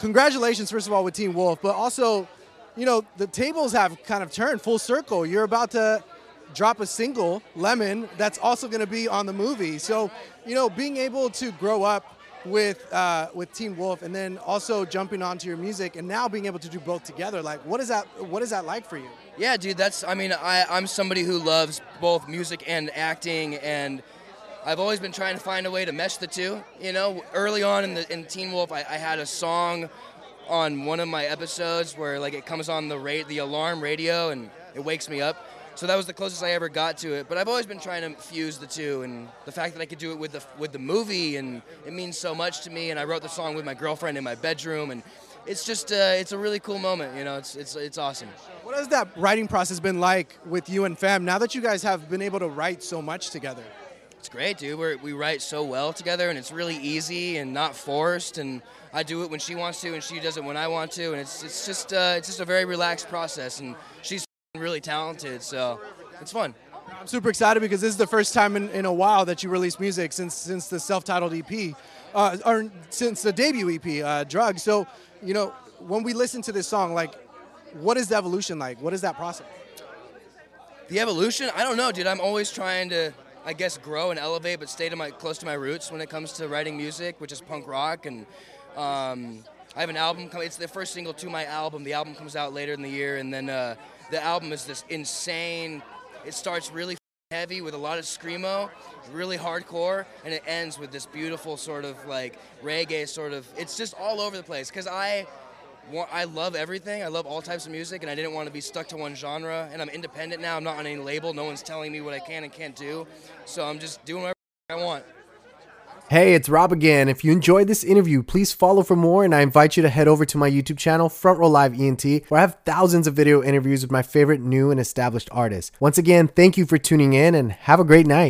congratulations, first of all, with Teen Wolf, but also, you know, the tables have kind of turned full circle. You're about to drop a single, Lemon, that's also going to be on the movie. So, you know, being able to grow up with uh, with Teen Wolf and then also jumping onto your music and now being able to do both together, like what is that? What is that like for you? Yeah, dude, that's. I mean, I, I'm somebody who loves both music and acting, and I've always been trying to find a way to mesh the two. You know, early on in the in Teen Wolf, I, I had a song on one of my episodes where like it comes on the the alarm radio and it wakes me up so that was the closest I ever got to it. But I've always been trying to fuse the two, and the fact that I could do it with the with the movie, and it means so much to me. And I wrote the song with my girlfriend in my bedroom, and it's just uh, it's a really cool moment. You know, it's it's it's awesome. What has that writing process been like with you and Phem Now that you guys have been able to write so much together. It's great, dude. We're, we write so well together, and it's really easy and not forced. And I do it when she wants to, and she does it when I want to, and it's it's just uh, it's just a very relaxed process. And she's really talented, so it's fun. I'm super excited because this is the first time in, in a while that you released music since since the self-titled EP, uh, or since the debut EP, uh, Drug. So, you know, when we listen to this song, like, what is the evolution like? What is that process? The evolution? I don't know, dude. I'm always trying to, I guess, grow and elevate, but stay to my close to my roots when it comes to writing music, which is punk rock and. Um, I have an album. It's the first single to my album. The album comes out later in the year, and then uh, the album is this insane. It starts really heavy with a lot of screamo, really hardcore, and it ends with this beautiful sort of like reggae sort of. It's just all over the place because I. I love everything. I love all types of music, and I didn't want to be stuck to one genre. And I'm independent now. I'm not on any label. No one's telling me what I can and can't do. So I'm just doing whatever I want. Hey, it's Rob again. If you enjoyed this interview, please follow for more, and I invite you to head over to my YouTube channel, Front Row Live ENT, where I have thousands of video interviews with my favorite new and established artists. Once again, thank you for tuning in, and have a great night.